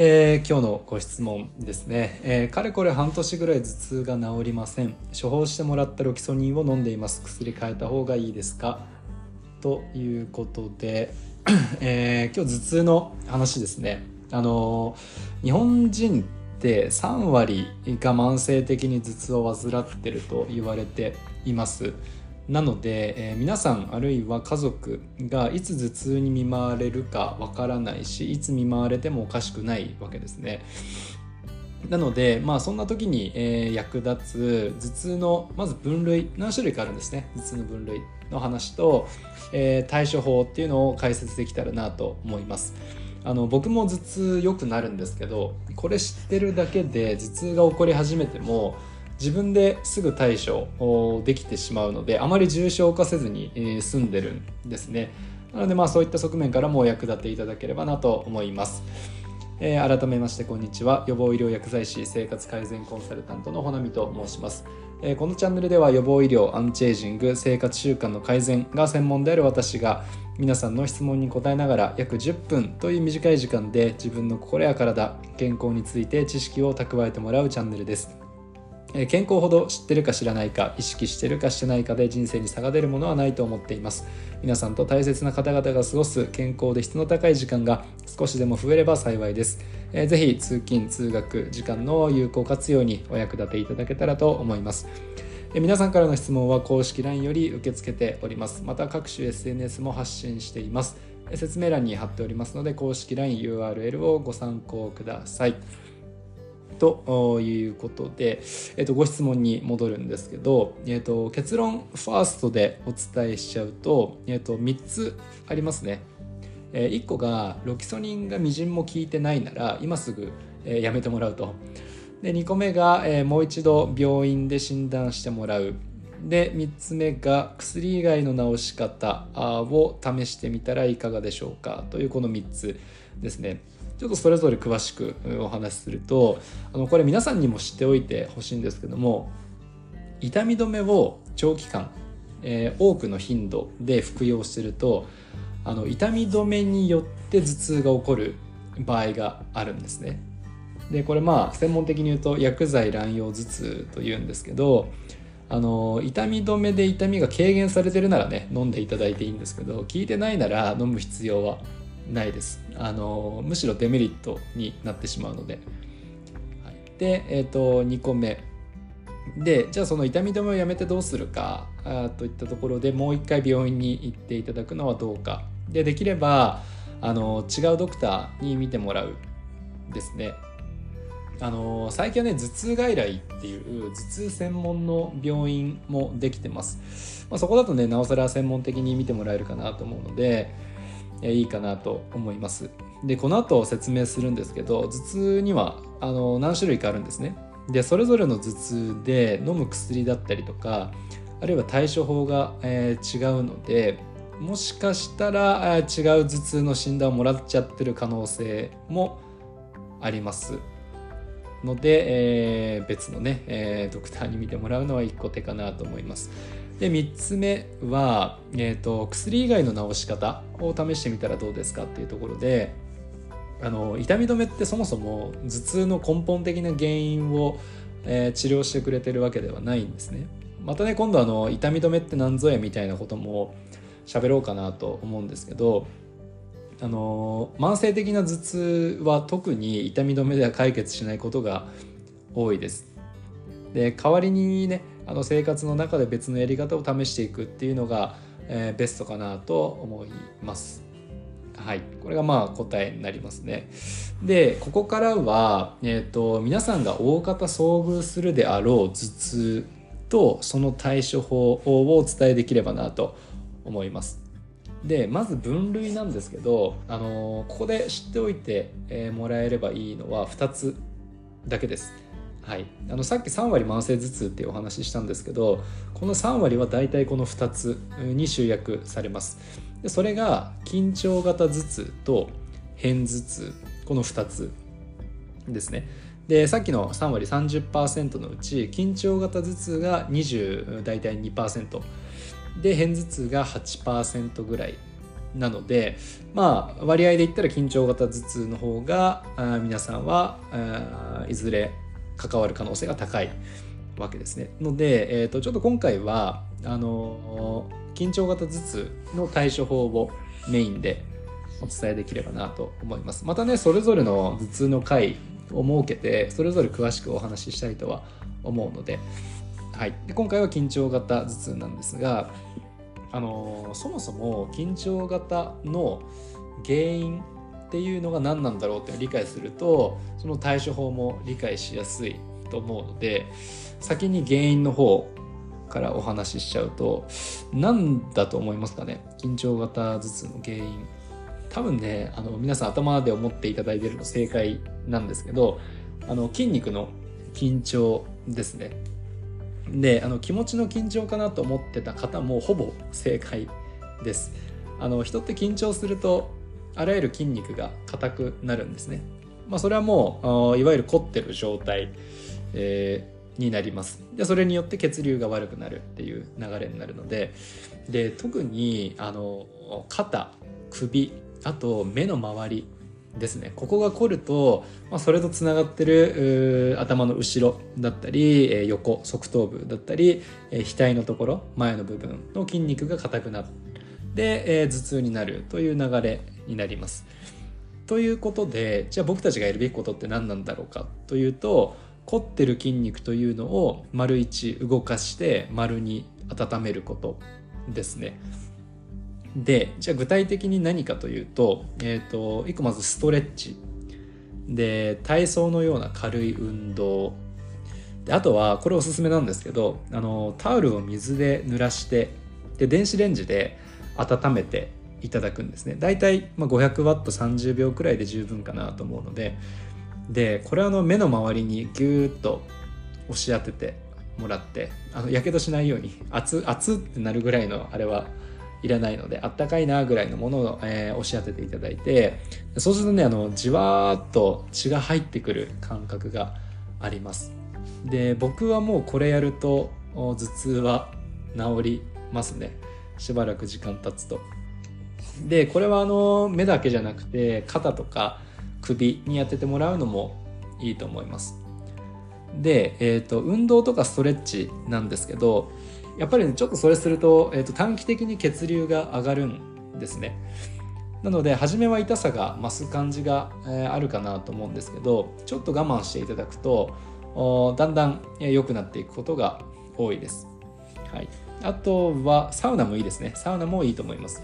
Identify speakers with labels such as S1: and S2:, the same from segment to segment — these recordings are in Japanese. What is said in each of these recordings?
S1: えー、今日のご質問ですね、えー、かれこれ半年ぐらい頭痛が治りません。処方してもらったロキソニンを飲んでいます。薬変えた方がいいですか？ということで、えー、今日頭痛の話ですね。あの日本人って3割が慢性的に頭痛を患ってると言われています。なので、えー、皆さんあるいは家族がいつ頭痛に見舞われるかわからないしいつ見舞われてもおかしくないわけですね。なので、まあ、そんな時に、えー、役立つ頭痛のまず分類何種類かあるんですね頭痛の分類の話と、えー、対処法っていうのを解説できたらなと思います。あの僕も頭痛良くなるんですけどこれ知ってるだけで頭痛が起こり始めても自分ですぐ対処できてしまうのであまり重症化せずに済んでるんですね。なのでまあそういった側面からも役立ていただければなと思います、えー、改めましてこんにちは。予防医療薬剤師生活改善コンサルタントのほなみと申します。えこのチャンネルでは予防医療アンチエイジング生活習慣の改善が専門である私が皆さんの質問に答えながら約10分という短い時間で自分の心や体健康について知識を蓄えてもらうチャンネルです。健康ほど知ってるか知らないか意識してるかしてないかで人生に差が出るものはないと思っています。皆さんと大切な方々が過ごす健康で質の高い時間が少しでも増えれば幸いです、えー、ぜひ通勤通学時間の有効活用にお役立ていただけたらと思います。皆さんからの質問は公式 LINE より受け付けております。また各種 SNS も発信しています。説明欄に貼っておりますので公式 LINE URL をご参考ください。ということで、えっと、ご質問に戻るんですけど、えっと、結論ファーストでお伝えしちゃうと、えっと、3つありますね。え1個がロキソニンがみじんも効いてないなら今すぐ、えやめてもらうと。で2個目が、えもう一度病院で診断してもらう。で3つ目が薬以外の治し方を試してみたらいかがでしょうかというこの3つですね。ちょっとそれぞれ詳しくお話しするとあのこれ皆さんにも知っておいてほしいんですけども痛み止めを長期間、えー、多くの頻度で服用してるとあの痛み止めによって頭痛が起こる場合があるんですね。でこれまあ専門的に言うと薬剤乱用頭痛というんですけどあの痛み止めで痛みが軽減されてるならね飲んでいただいていいんですけど効いてないなら飲む必要はないです。あのむしろデメリットになってしまうので、はい、で、えーと、2個目。でじゃあその痛み止めをやめてどうするかあといったところでもう一回病院に行っていただくのはどうか。でできればあの違うドクターに見てもらうですね。あの最近はね頭痛外来っていう頭痛専門の病院もできてます、まあ、そこだとねなおさら専門的に見てもらえるかなと思うのでいいかなと思います。でこの後説明するんですけど頭痛にはあの何種類かあるんですね。でそれぞれの頭痛で飲む薬だったりとかあるいは対処法が、えー、違うのでもしかしたら違う頭痛の診断をもらっちゃってる可能性もありますので、えー、別のね、えー、ドクターに見てもらうのは一個手かなと思います。で3つ目は、えーと、薬以外の治し方を試してみたらどうですかっていうところであの痛み止めってそもそも頭痛の根本的な原因を、えー、治療してくれてるわけではないんですね。またね今度あの痛み止めって何ぞやみたいなことも喋ろうかなと思うんですけどあの慢性的な頭痛は特に痛み止めでは解決しないことが多いです。で代わりにねあの生活の中で別のやり方を試していくっていうのが、えー、ベストかなと思います。はい、これがまあ答えになりますね。でここからは、えーと、皆さんが大方遭遇するであろう頭痛とその対処法をお伝えできればなと思います。でまず分類なんですけど、あのー、ここで知っておいて、え、もらえればいいのは2つだけです。はい、あのさっき3割慢性頭痛っていうお話ししたんですけどこの3割は大体この2つに集約されます。でそれが緊張型頭痛と片頭痛この2つですね。でさっきの3割30%のうち緊張型頭痛が20大体2%で片頭痛が8%ぐらいなのでまあ割合で言ったら緊張型頭痛の方が皆さんはいずれ関わる可能性が高いわけですね。ので、えーと、ちょっと今回はあの緊張型頭痛の対処法をメインでお伝えできればなと思います。またねそれぞれの頭痛の回を設けてそれぞれ詳しくお話ししたいとは思うので,、はい、で今回は緊張型頭痛なんですがあのそもそも緊張型の原因っていうのが何なんだろうって理解するとその対処法も理解しやすいと思うので先に原因の方からお話ししちゃうと何だと思いますかね？緊張型頭痛の原因。多分ねあの皆さん頭で思っていただいてるの正解なんですけどあの筋肉の緊張ですね。であの気持ちの緊張かなと思ってた方もほぼ正解です。あの人って緊張するとあらゆる筋肉が硬くなるんですね、まあ、それはもういわゆる凝ってる状態、えー、になります。でそれによって血流が悪くなるっていう流れになるのでで特にあの肩首あと目の周りですね。ここが凝ると、まあ、それとつながってる頭の後ろだったり、えー、横側頭部だったり、えー、額のところ前の部分の筋肉が硬くなってでえー、頭痛になるという流れになります。ということでじゃあ僕たちがやるべきことって何なんだろうかというと凝ってる筋肉というのを丸1動かして丸2温めることですね。でじゃあ具体的に何かというと,、えーと、1個まずストレッチで体操のような軽い運動であとはこれおすすめなんですけどあのタオルを水で濡らしてで電子レンジで温めていただくんですね。だいたい 500W30 秒くらいで十分かなと思うので。でこれはあの目の周りにギューッと押し当ててもらってあのやけどしないように熱熱ってなるぐらいのあれはいらないのであったかいなぐらいのものを、えー、押し当てていただいてそうするとねあのじわーっと血が入ってくる感覚があります。で僕はもうこれやると頭痛は治りますね。しばらく時間経つと。でこれはあの目だけじゃなくて肩とか首に当ててもらうのもいいと思います。で、えーと、運動とかストレッチなんですけどやっぱり、ね、ちょっとそれすると,、えーと、短期的に血流が上がるんですね。なので初めは痛さが増す感じが、えー、あるかなと思うんですけどちょっと我慢していただくとだんだん良くなっていくことが多いです。はい、あとはサウナもいいですね。サウナもいいと思います。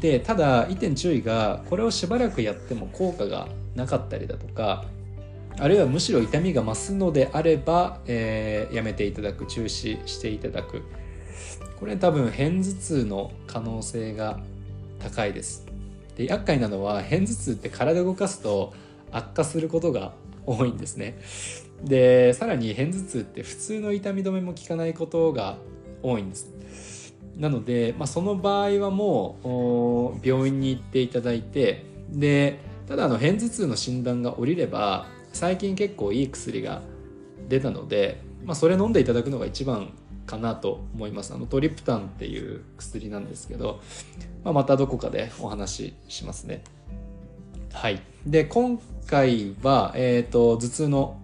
S1: でただ一点注意がこれをしばらくやっても効果がなかったりだとかあるいはむしろ痛みが増すのであれば、えー、やめていただく中止していただくこれ多分片頭痛の可能性が高いですで厄介なのは片頭痛って体動かすと悪化することが多いんですねでさらに片頭痛って普通の痛み止めも効かないことが多いんです。なので、まあ、その場合はもう病院に行っていただいてでただあの片頭痛の診断が下りれば最近結構いい薬が出たので、まあ、それ飲んでいただくのが一番かなと思います。あのトリプタンっていう薬なんですけど、まあ、またどこかでお話ししますね。はい。で今回は、えーと、頭痛の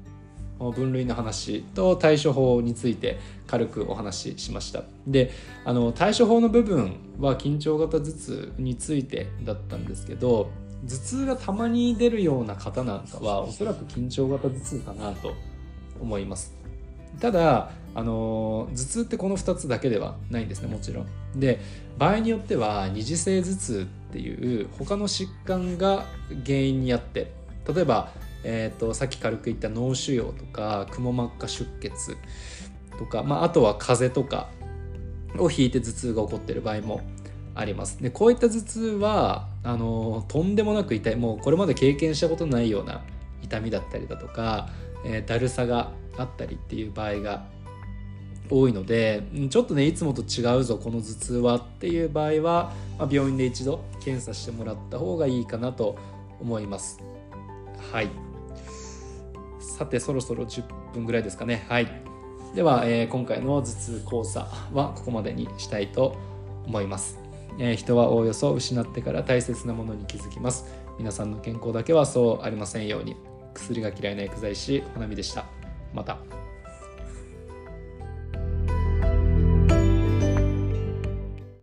S1: 分類の話と対処法について軽くお話ししました。であの対処法の部分は緊張型頭痛についてだったんですけど頭痛がたまに出るような方なんかはおそらく緊張型頭痛かなと思います。ただあの頭痛ってこの2つだけではないんですねもちろん。で場合によっては二次性頭痛っていう他の疾患が原因にあって例えば、えーと、さっき軽く言った脳腫瘍とかくも膜下出血とか、まあ、あとは風邪とかを引いて頭痛が起こってる場合もあります。でこういった頭痛はあのとんでもなく痛い。もうこれまで経験したことないような痛みだったりだとか、えー、だるさがあったりっていう場合が多いのでちょっとねいつもと違うぞこの頭痛はっていう場合は、まあ、病院で一度検査してもらった方がいいかなと思います。はい。さてそろそろ10分ぐらいですかね。はい。では、えー、今回の頭痛講座はここまでにしたいと思います。えー人はおおよそ失ってから大切なものに気づきます。皆さんの健康だけはそうありませんように。薬が嫌いな薬剤師ほなみでした。また。